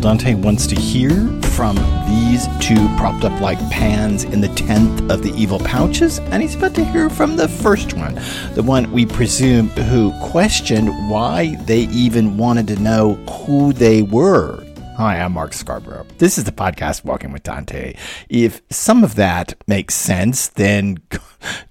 Dante wants to hear from these two propped up like pans in the 10th of the evil pouches, and he's about to hear from the first one, the one we presume who questioned why they even wanted to know who they were. Hi, I'm Mark Scarborough. This is the podcast Walking with Dante. If some of that makes sense, then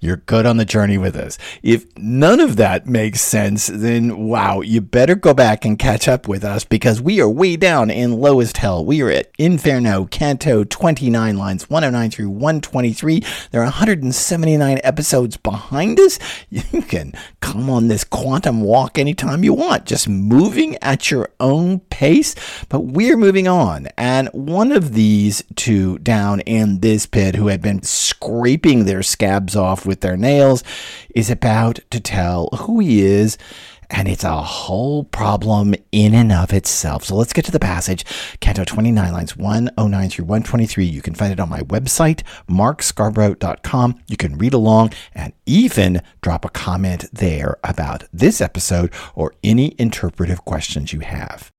you're good on the journey with us. If none of that makes sense, then wow, you better go back and catch up with us because we are way down in lowest hell. We are at Inferno, Canto 29, lines 109 through 123. There are 179 episodes behind us. You can come on this quantum walk anytime you want, just moving at your own pace. But we're moving on. And one of these two down in this pit who had been scraping their scabs off with their nails is about to tell who he is. And it's a whole problem in and of itself. So let's get to the passage. Canto 29, lines 109 through 123. You can find it on my website, markscarborough.com. You can read along and even drop a comment there about this episode or any interpretive questions you have.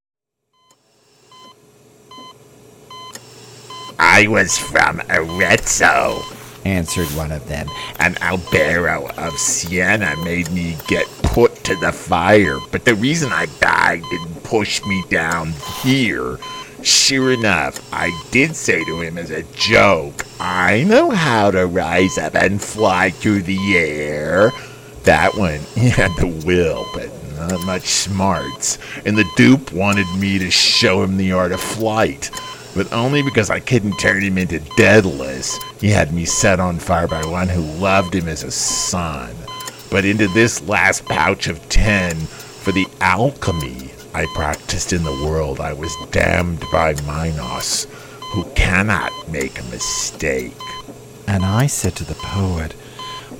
I was from Arezzo, answered one of them. and Albero of Siena made me get put to the fire. But the reason I died didn't push me down here. Sure enough, I did say to him as a joke, I know how to rise up and fly through the air. That one, he had the will, but not much smarts. And the dupe wanted me to show him the art of flight but only because I couldn't turn him into Daedalus. He had me set on fire by one who loved him as a son. But into this last pouch of ten, for the alchemy I practiced in the world, I was damned by Minos, who cannot make a mistake. And I said to the poet,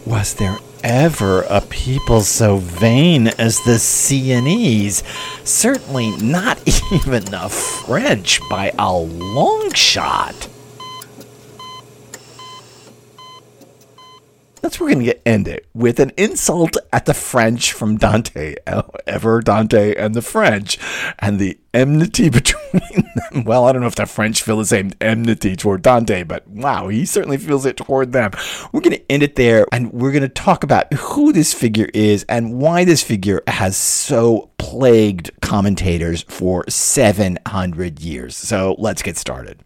Was there ever a people so vain as the Sienese? Certainly not even the French by a long shot. That's where we're going to end it with an insult at the French from Dante, oh, ever Dante and the French, and the enmity between them. Well, I don't know if the French feel the same enmity toward Dante, but wow, he certainly feels it toward them. We're going to end it there, and we're going to talk about who this figure is and why this figure has so plagued commentators for 700 years. So let's get started.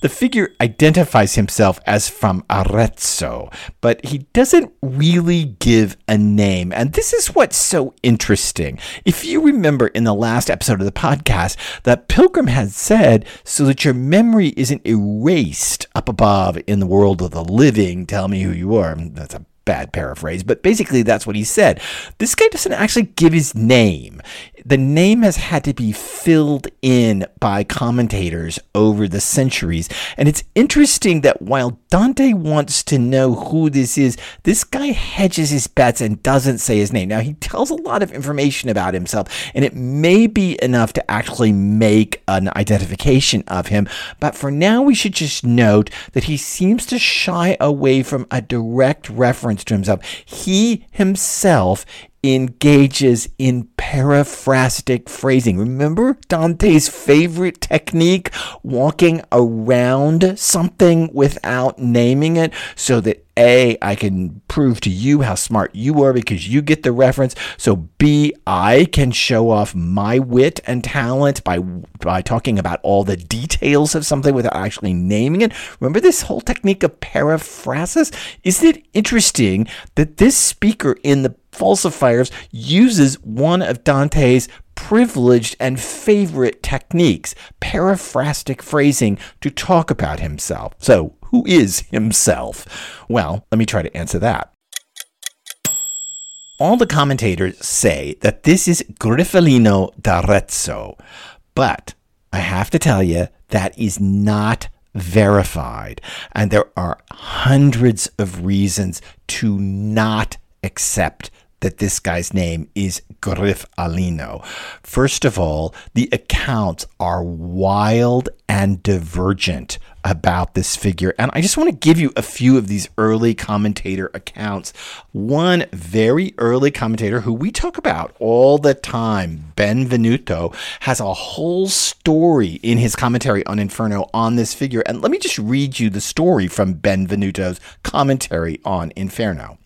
The figure identifies himself as from Arezzo, but he doesn't really give a name. And this is what's so interesting. If you remember in the last episode of the podcast, that Pilgrim had said, so that your memory isn't erased up above in the world of the living, tell me who you are. That's a bad paraphrase, but basically that's what he said. This guy doesn't actually give his name. The name has had to be filled in by commentators over the centuries. And it's interesting that while Dante wants to know who this is, this guy hedges his bets and doesn't say his name. Now, he tells a lot of information about himself, and it may be enough to actually make an identification of him. But for now, we should just note that he seems to shy away from a direct reference to himself. He himself engages in paraphrastic phrasing. Remember Dante's favorite technique, walking around something without naming it so that a, I can prove to you how smart you are because you get the reference. So B, I can show off my wit and talent by by talking about all the details of something without actually naming it. Remember this whole technique of periphrasis? Isn't it interesting that this speaker in the falsifiers uses one of Dante's privileged and favorite techniques, paraphrastic phrasing, to talk about himself. So, who is himself? Well, let me try to answer that. All the commentators say that this is Griffolino d'Arezzo, but I have to tell you that is not verified, and there are hundreds of reasons to not accept that this guy's name is Griffolino. First of all, the accounts are wild and divergent about this figure. And I just want to give you a few of these early commentator accounts. One very early commentator who we talk about all the time, Benvenuto, has a whole story in his commentary on Inferno on this figure. And let me just read you the story from Benvenuto's commentary on Inferno.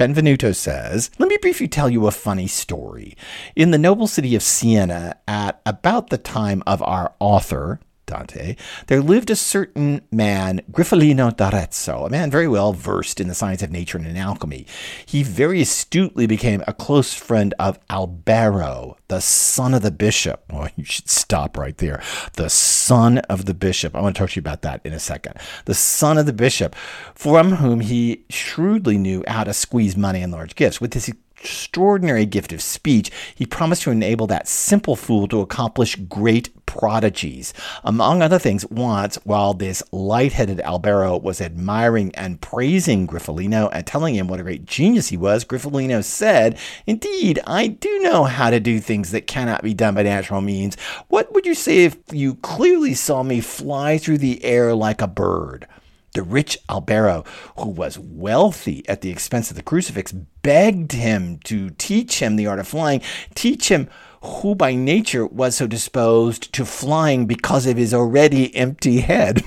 Benvenuto says, Let me briefly tell you a funny story. In the noble city of Siena, at about the time of our author, Dante, there lived a certain man, Griffolino d'Arezzo, a man very well versed in the science of nature and in alchemy. He very astutely became a close friend of Albero, the son of the bishop. Oh, you should stop right there. The son of the bishop. I want to talk to you about that in a second. The son of the bishop, from whom he shrewdly knew how to squeeze money and large gifts. With this extraordinary gift of speech, he promised to enable that simple fool to accomplish great prodigies. Among other things, once, while this light-headed Albero was admiring and praising Griffolino and telling him what a great genius he was, Griffolino said, Indeed, I do know how to do things that cannot be done by natural means. What would you say if you clearly saw me fly through the air like a bird? The rich Albero, who was wealthy at the expense of the crucifix, begged him to teach him the art of flying, teach him who by nature was so disposed to flying because of his already empty head.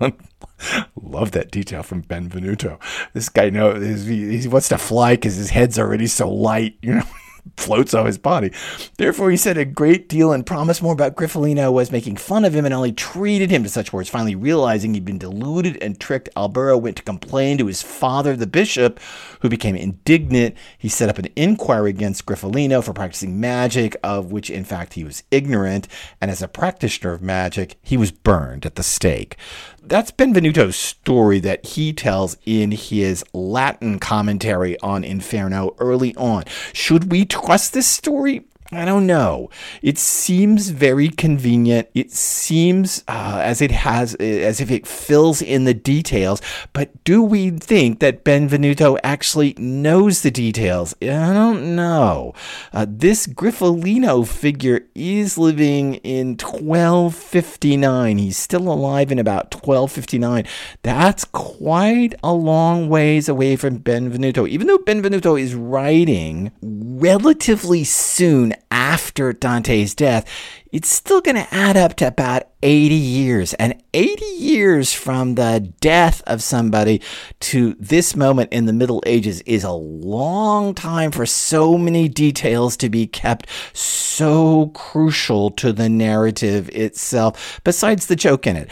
Love that detail from Benvenuto. This guy knows he wants to fly because his head's already so light, you know floats off his body. Therefore, he said a great deal and promised more about Griffolino was making fun of him and only treated him to such words. Finally, realizing he'd been deluded and tricked, Albero went to complain to his father, the bishop, who became indignant. He set up an inquiry against Griffolino for practicing magic, of which, in fact, he was ignorant. And as a practitioner of magic, he was burned at the stake that's Benvenuto's story that he tells in his Latin commentary on Inferno early on. Should we trust this story? I don't know. It seems very convenient. It seems uh, as it has, as if it fills in the details. But do we think that Benvenuto actually knows the details? I don't know. Uh, this Griffolino figure is living in 1259. He's still alive in about 1259. That's quite a long ways away from Benvenuto. Even though Benvenuto is writing relatively soon after Dante's death, it's still going to add up to about 80 years. And 80 years from the death of somebody to this moment in the Middle Ages is a long time for so many details to be kept so crucial to the narrative itself, besides the joke in it.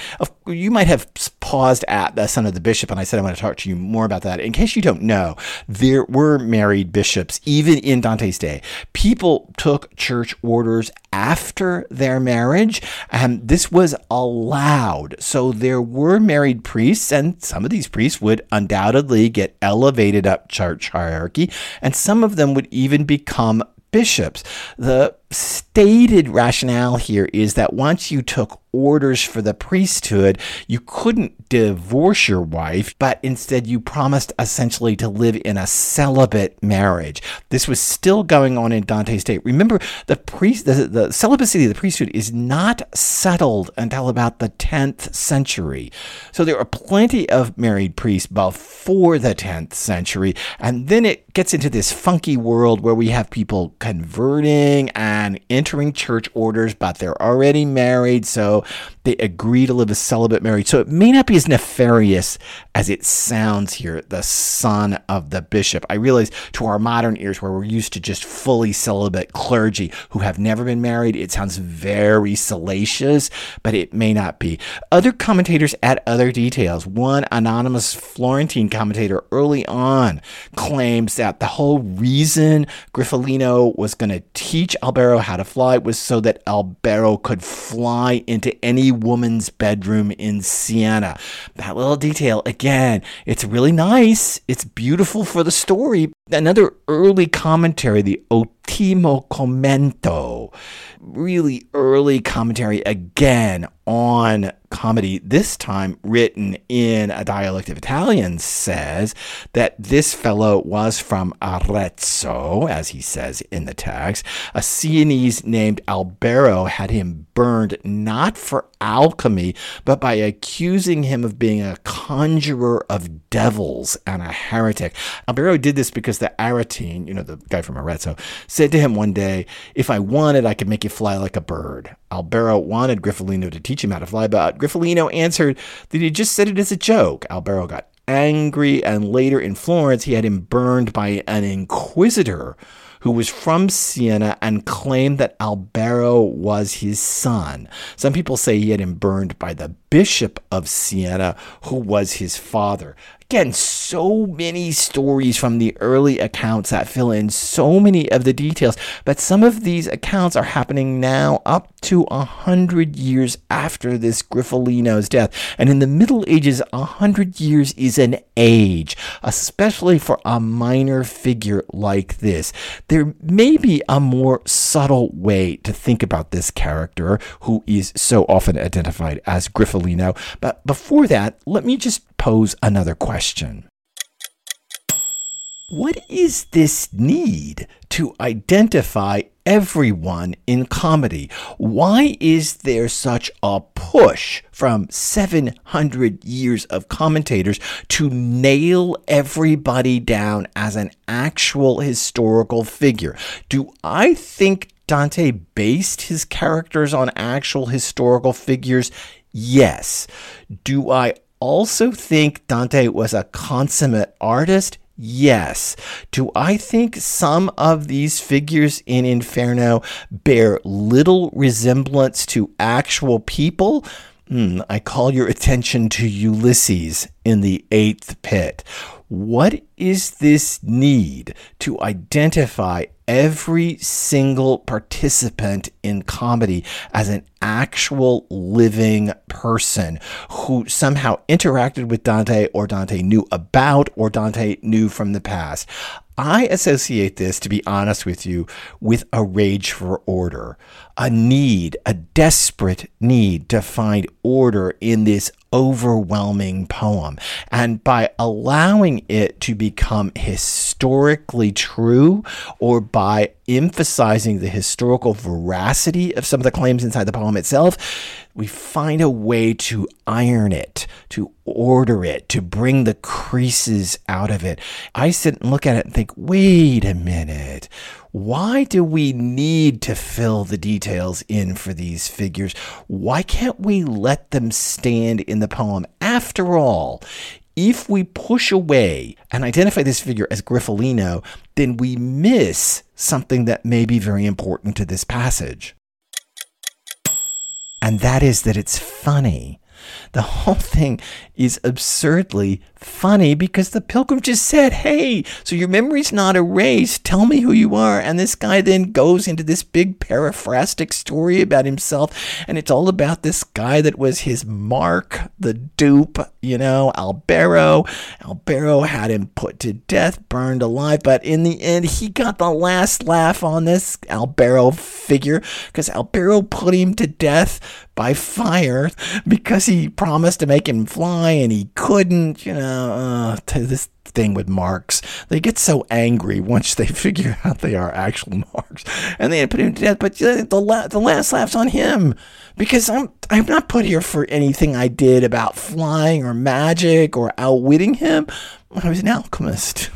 You might have paused at the son of the bishop, and I said I want to talk to you more about that. In case you don't know, there were married bishops even in Dante's day. People took church orders after their marriage, and this was allowed. So there were married priests, and some of these priests would undoubtedly get elevated up church hierarchy, and some of them would even become bishops. The stated rationale here is that once you took orders for the priesthood, you couldn't divorce your wife, but instead you promised essentially to live in a celibate marriage. This was still going on in Dante's day. Remember, the priest, the, the celibacy of the priesthood is not settled until about the 10th century. So there are plenty of married priests before the 10th century, and then it gets into this funky world where we have people converting and and entering church orders, but they're already married, so they agree to live a celibate marriage. So it may not be as nefarious as it sounds here, the son of the bishop. I realize to our modern ears, where we're used to just fully celibate clergy who have never been married, it sounds very salacious, but it may not be. Other commentators add other details. One anonymous Florentine commentator early on claims that the whole reason Griffolino was going to teach Albero how to fly was so that Albero could fly into any woman's bedroom in Siena. That little detail, again, it's really nice. It's beautiful for the story. Another early commentary, the Ottimo commento. Really early commentary again on comedy, this time written in a dialect of Italian, says that this fellow was from Arezzo, as he says in the text. A Sienese named Albero had him burned not for alchemy, but by accusing him of being a conjurer of devils and a heretic. Albero did this because the Aretine, you know, the guy from Arezzo, said to him one day, If I wanted, I could make you fly like a bird. Albero wanted Griffolino to teach him how to fly, but Griffolino answered that he just said it as a joke. Albero got angry, and later in Florence, he had him burned by an inquisitor who was from Siena and claimed that Albero was his son. Some people say he had him burned by the bishop of Siena, who was his father. Again, so many stories from the early accounts that fill in so many of the details, but some of these accounts are happening now up to a hundred years after this Griffolino's death. And in the Middle Ages, a hundred years is an age, especially for a minor figure like this. There may be a more subtle way to think about this character who is so often identified as Griffolino. But before that, let me just pose another question. What is this need to identify everyone in comedy? Why is there such a push from 700 years of commentators to nail everybody down as an actual historical figure? Do I think Dante based his characters on actual historical figures? Yes. Do I also think Dante was a consummate artist? Yes. Do I think some of these figures in Inferno bear little resemblance to actual people? Hmm, I call your attention to Ulysses in the eighth pit. What is this need to identify every single participant in comedy as an actual living person who somehow interacted with Dante or Dante knew about or Dante knew from the past. I associate this, to be honest with you, with a rage for order, a need, a desperate need to find order in this overwhelming poem. And by allowing it to become historically true or by emphasizing the historical veracity of some of the claims inside the poem itself, we find a way to iron it, to order it, to bring the creases out of it. I sit and look at it and think, wait a minute. Why do we need to fill the details in for these figures? Why can't we let them stand in the poem? After all, if we push away and identify this figure as Griffolino, then we miss something that may be very important to this passage. And that is that it's funny. The whole thing is absurdly funny because the pilgrim just said, Hey, so your memory's not erased. Tell me who you are. And this guy then goes into this big paraphrastic story about himself. And it's all about this guy that was his mark, the dupe, you know, Albero. Albero had him put to death, burned alive. But in the end, he got the last laugh on this Albero figure because Albero put him to death by fire because he promised to make him fly and he couldn't, you know, uh, this thing with marks. They get so angry once they figure out they are actual marks, and they put him to death. But the la- the last laugh's on him because I'm I'm not put here for anything I did about flying or magic or outwitting him. I was an alchemist.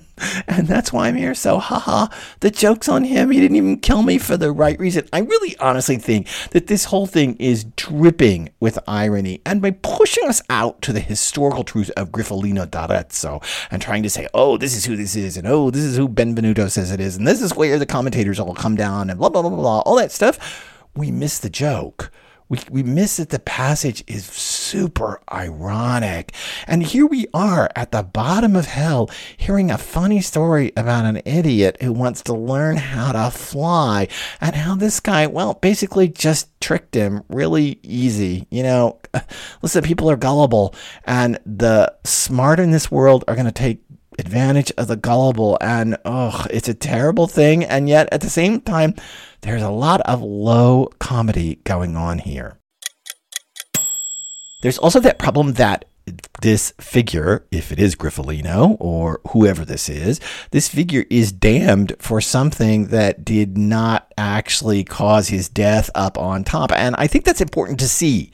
and that's why I'm here. So, haha, the joke's on him. He didn't even kill me for the right reason. I really honestly think that this whole thing is dripping with irony. And by pushing us out to the historical truth of Griffolino d'Arezzo and trying to say, oh, this is who this is, and oh, this is who Benvenuto says it is, and this is where the commentators all come down, and blah, blah, blah, blah, blah, all that stuff, we miss the joke we, we miss that the passage is super ironic. And here we are at the bottom of hell hearing a funny story about an idiot who wants to learn how to fly and how this guy, well, basically just tricked him really easy. You know, listen, people are gullible and the smart in this world are going to take advantage of the gullible. And oh, it's a terrible thing. And yet at the same time, there's a lot of low comedy going on here. There's also that problem that this figure, if it is Griffolino or whoever this is, this figure is damned for something that did not actually cause his death up on top. And I think that's important to see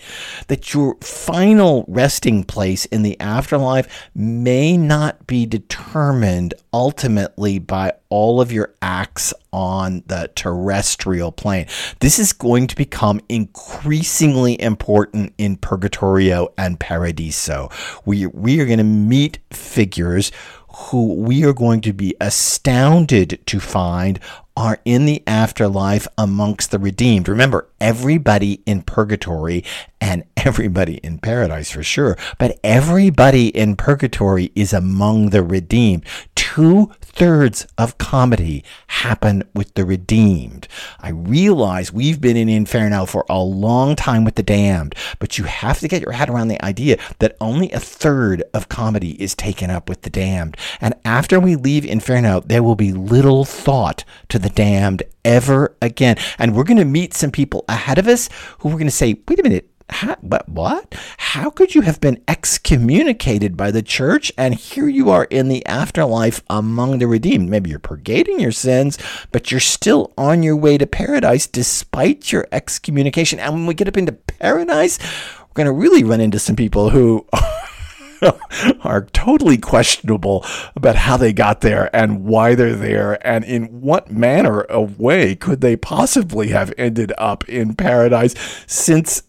that your final resting place in the afterlife may not be determined ultimately by all of your acts on the terrestrial plane. This is going to become increasingly important in Purgatorio and Paradiso. We, we are going to meet figures who we are going to be astounded to find are in the afterlife amongst the redeemed. Remember, everybody in purgatory and everybody in paradise for sure, but everybody in purgatory is among the redeemed. Two thirds of comedy happen with the redeemed. I realize we've been in Inferno for a long time with the damned, but you have to get your head around the idea that only a third of comedy is taken up with the damned. And after we leave Inferno, there will be little thought to the damned ever again. And we're going to meet some people ahead of us who we're going to say, wait a minute. How, but what? How could you have been excommunicated by the church and here you are in the afterlife among the redeemed? Maybe you're purgating your sins, but you're still on your way to paradise despite your excommunication. And when we get up into paradise, we're going to really run into some people who are totally questionable about how they got there and why they're there and in what manner of way could they possibly have ended up in paradise since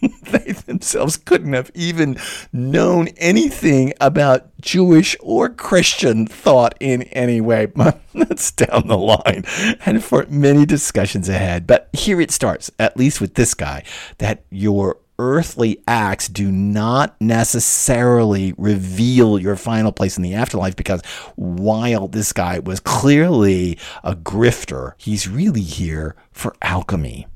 they themselves couldn't have even known anything about Jewish or Christian thought in any way. That's down the line and for many discussions ahead. But here it starts, at least with this guy, that your earthly acts do not necessarily reveal your final place in the afterlife because while this guy was clearly a grifter, he's really here for alchemy.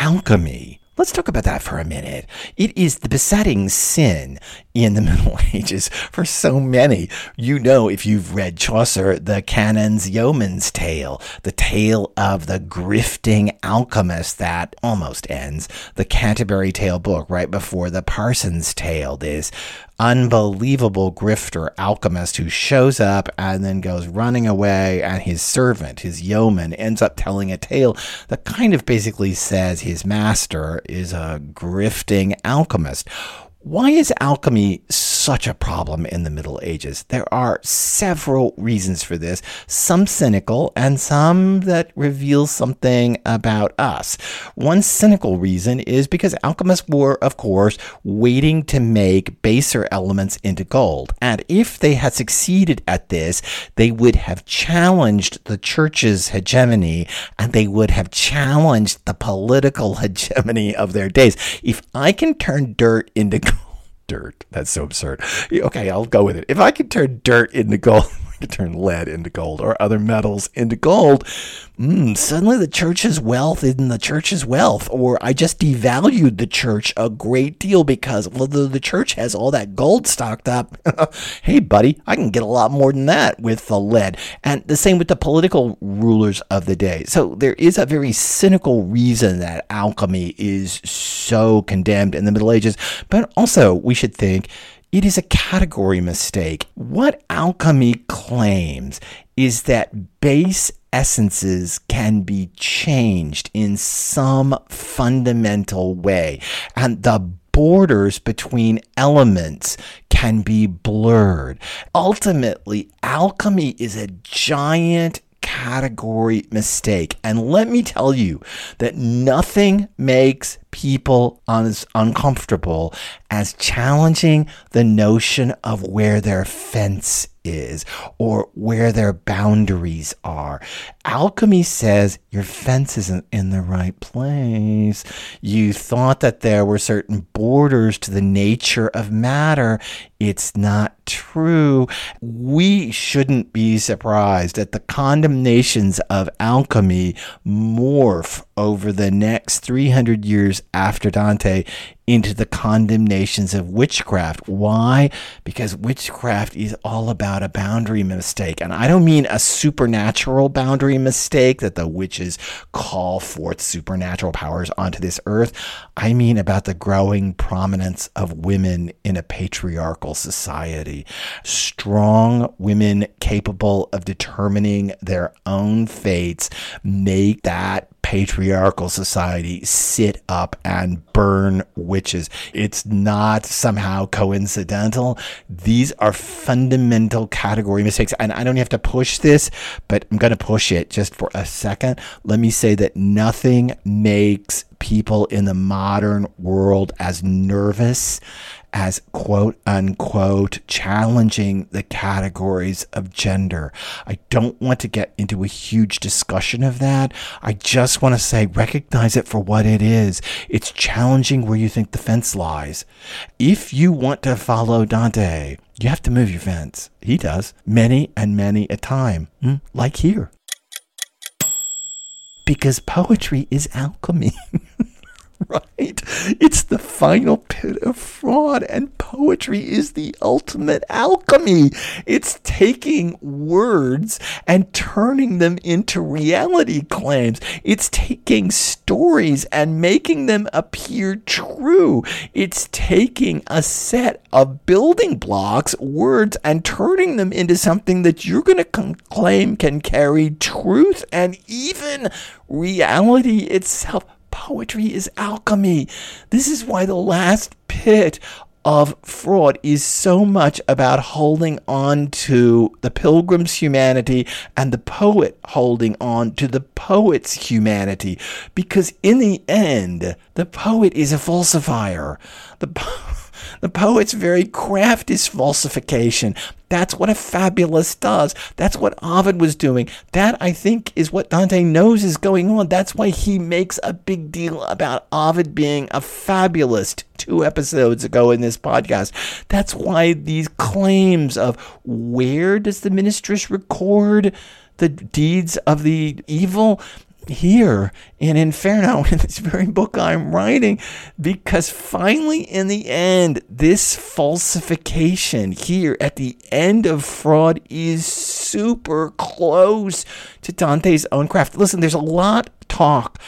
Alchemy Let's talk about that for a minute. It is the besetting sin in the Middle Ages for so many. You know, if you've read Chaucer, the canon's yeoman's tale, the tale of the grifting alchemist that almost ends the Canterbury Tale book right before the Parson's Tale. This unbelievable grifter alchemist who shows up and then goes running away, and his servant, his yeoman, ends up telling a tale that kind of basically says his master is a grifting alchemist. Why is alchemy such a problem in the Middle Ages? There are several reasons for this, some cynical and some that reveal something about us. One cynical reason is because alchemists were, of course, waiting to make baser elements into gold. And if they had succeeded at this, they would have challenged the church's hegemony and they would have challenged the political hegemony of their days. If I can turn dirt into dirt. That's so absurd. Okay, I'll go with it. If I could turn dirt into gold, to turn lead into gold or other metals into gold, mm, suddenly the church's wealth isn't the church's wealth. Or I just devalued the church a great deal because, well, the, the church has all that gold stocked up. hey, buddy, I can get a lot more than that with the lead. And the same with the political rulers of the day. So there is a very cynical reason that alchemy is so condemned in the Middle Ages. But also, we should think it is a category mistake. What alchemy claims is that base essences can be changed in some fundamental way, and the borders between elements can be blurred. Ultimately, alchemy is a giant category mistake. And let me tell you that nothing makes people as uncomfortable as challenging the notion of where their fence is or where their boundaries are. Alchemy says your fence isn't in the right place. You thought that there were certain borders to the nature of matter. It's not true. We shouldn't be surprised that the condemnations of alchemy morph over the next 300 years after Dante into the condemnations of witchcraft. Why? Because witchcraft is all about a boundary mistake. And I don't mean a supernatural boundary mistake that the witches call forth supernatural powers onto this earth. I mean about the growing prominence of women in a patriarchal society. Strong women capable of determining their own fates make that patriarchal society sit up and burn witches. It's not somehow coincidental. These are fundamental category mistakes. And I don't have to push this, but I'm going to push it just for a second. Let me say that nothing makes people in the modern world as nervous as quote unquote challenging the categories of gender. I don't want to get into a huge discussion of that. I just want to say recognize it for what it is. It's challenging where you think the fence lies. If you want to follow Dante, you have to move your fence. He does many and many a time, hmm, like here. Because poetry is alchemy. right? It's the final pit of fraud, and poetry is the ultimate alchemy. It's taking words and turning them into reality claims. It's taking stories and making them appear true. It's taking a set of building blocks, words, and turning them into something that you're going to claim can carry truth and even reality itself poetry is alchemy. This is why the last pit of fraud is so much about holding on to the pilgrim's humanity and the poet holding on to the poet's humanity. Because in the end, the poet is a falsifier. The the poet's very craft is falsification. That's what a fabulist does. That's what Ovid was doing. That, I think, is what Dante knows is going on. That's why he makes a big deal about Ovid being a fabulist two episodes ago in this podcast. That's why these claims of where does the ministress record the deeds of the evil? Here in Inferno, in this very book I'm writing, because finally, in the end, this falsification here at the end of fraud is super close to Dante's own craft. Listen, there's a lot talk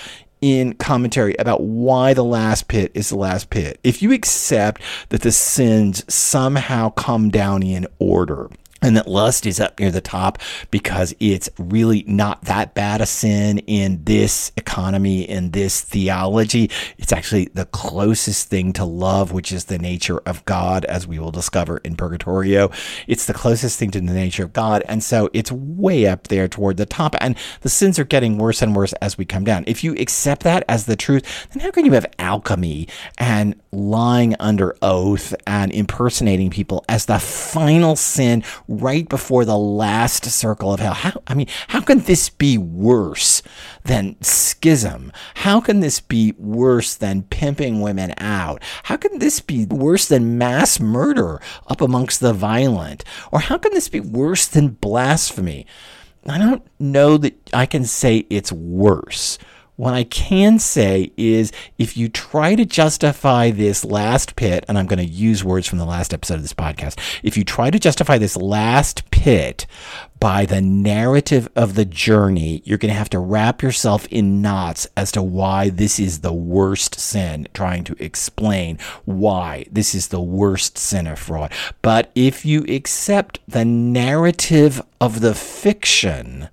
in commentary about why the last pit is the last pit. If you accept that the sins somehow come down in order, and that lust is up near the top because it's really not that bad a sin in this economy, in this theology. It's actually the closest thing to love, which is the nature of God, as we will discover in Purgatorio. It's the closest thing to the nature of God. And so it's way up there toward the top. And the sins are getting worse and worse as we come down. If you accept that as the truth, then how can you have alchemy and lying under oath and impersonating people as the final sin? Right before the last circle of hell. How, I mean, how can this be worse than schism? How can this be worse than pimping women out? How can this be worse than mass murder up amongst the violent? Or how can this be worse than blasphemy? I don't know that I can say it's worse. What I can say is if you try to justify this last pit, and I'm going to use words from the last episode of this podcast, if you try to justify this last pit by the narrative of the journey, you're going to have to wrap yourself in knots as to why this is the worst sin, trying to explain why this is the worst sin of fraud. But if you accept the narrative of the fiction,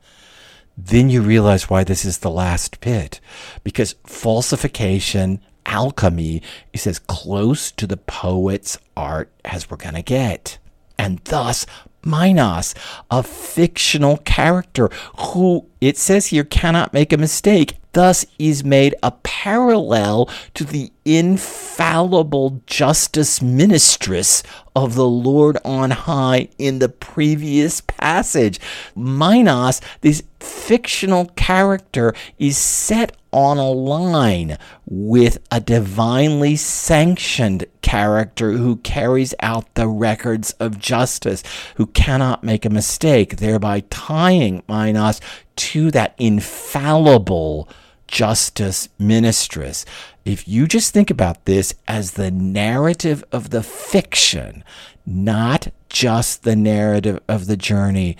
then you realize why this is the last pit. Because falsification, alchemy is as close to the poet's art as we're going to get. And thus, Minos, a fictional character who it says here cannot make a mistake, thus is made a parallel to the infallible justice ministress of the Lord on high in the previous passage. Minos, this fictional character, is set on a line with a divinely sanctioned character who carries out the records of justice, who cannot make a mistake, thereby tying Minos to that infallible justice ministress. if you just think about this as the narrative of the fiction, not just the narrative of the journey,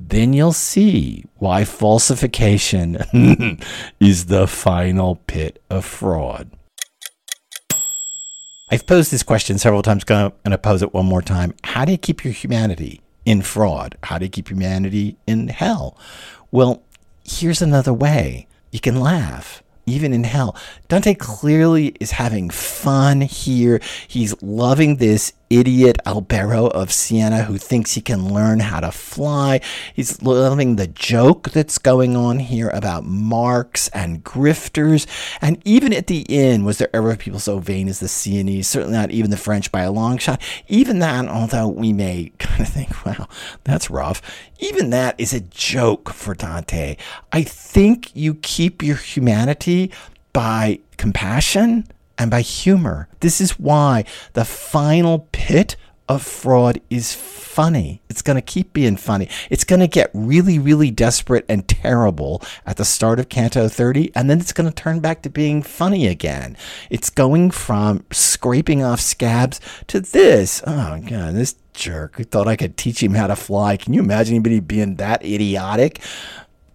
then you'll see why falsification is the final pit of fraud. I've posed this question several times, going to pose it one more time. How do you keep your humanity in fraud? How do you keep humanity in hell? Well, here's another way you can laugh even in hell. Dante clearly is having fun here. He's loving this idiot Albero of Siena who thinks he can learn how to fly. He's loving the joke that's going on here about marks and grifters. And even at the end, was there ever people so vain as the Sienese? Certainly not even the French by a long shot. Even that, although we may kind of think, wow, that's rough, even that is a joke for Dante. I think you keep your humanity by compassion and by humor. This is why the final pit of fraud is funny. It's going to keep being funny. It's going to get really, really desperate and terrible at the start of Canto 30, and then it's going to turn back to being funny again. It's going from scraping off scabs to this. Oh, God, this jerk who thought I could teach him how to fly. Can you imagine anybody being that idiotic?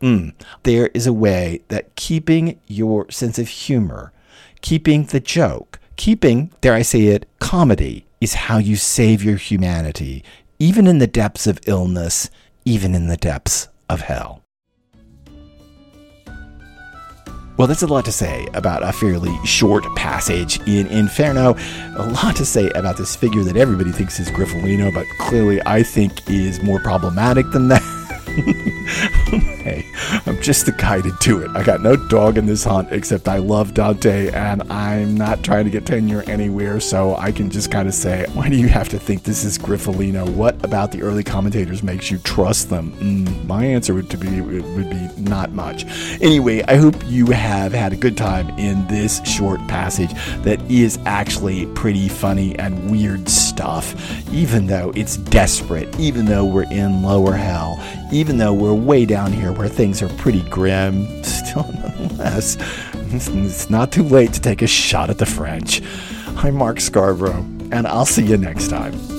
Mm. There is a way that keeping your sense of humor keeping the joke, keeping, dare I say it, comedy is how you save your humanity, even in the depths of illness, even in the depths of hell. Well, that's a lot to say about a fairly short passage in Inferno. A lot to say about this figure that everybody thinks is Griffolino, but clearly I think is more problematic than that. hey, I'm just the guy to do it. I got no dog in this hunt except I love Dante and I'm not trying to get tenure anywhere, so I can just kind of say, why do you have to think this is Griffolino? What about the early commentators makes you trust them? Mm, my answer would be would be not much. Anyway, I hope you have had a good time in this short passage that is actually pretty funny and weird stuff, even though it's desperate, even though we're in lower hell, even though we're way down here where things are pretty grim, still nonetheless, it's not too late to take a shot at the French. I'm Mark Scarborough, and I'll see you next time.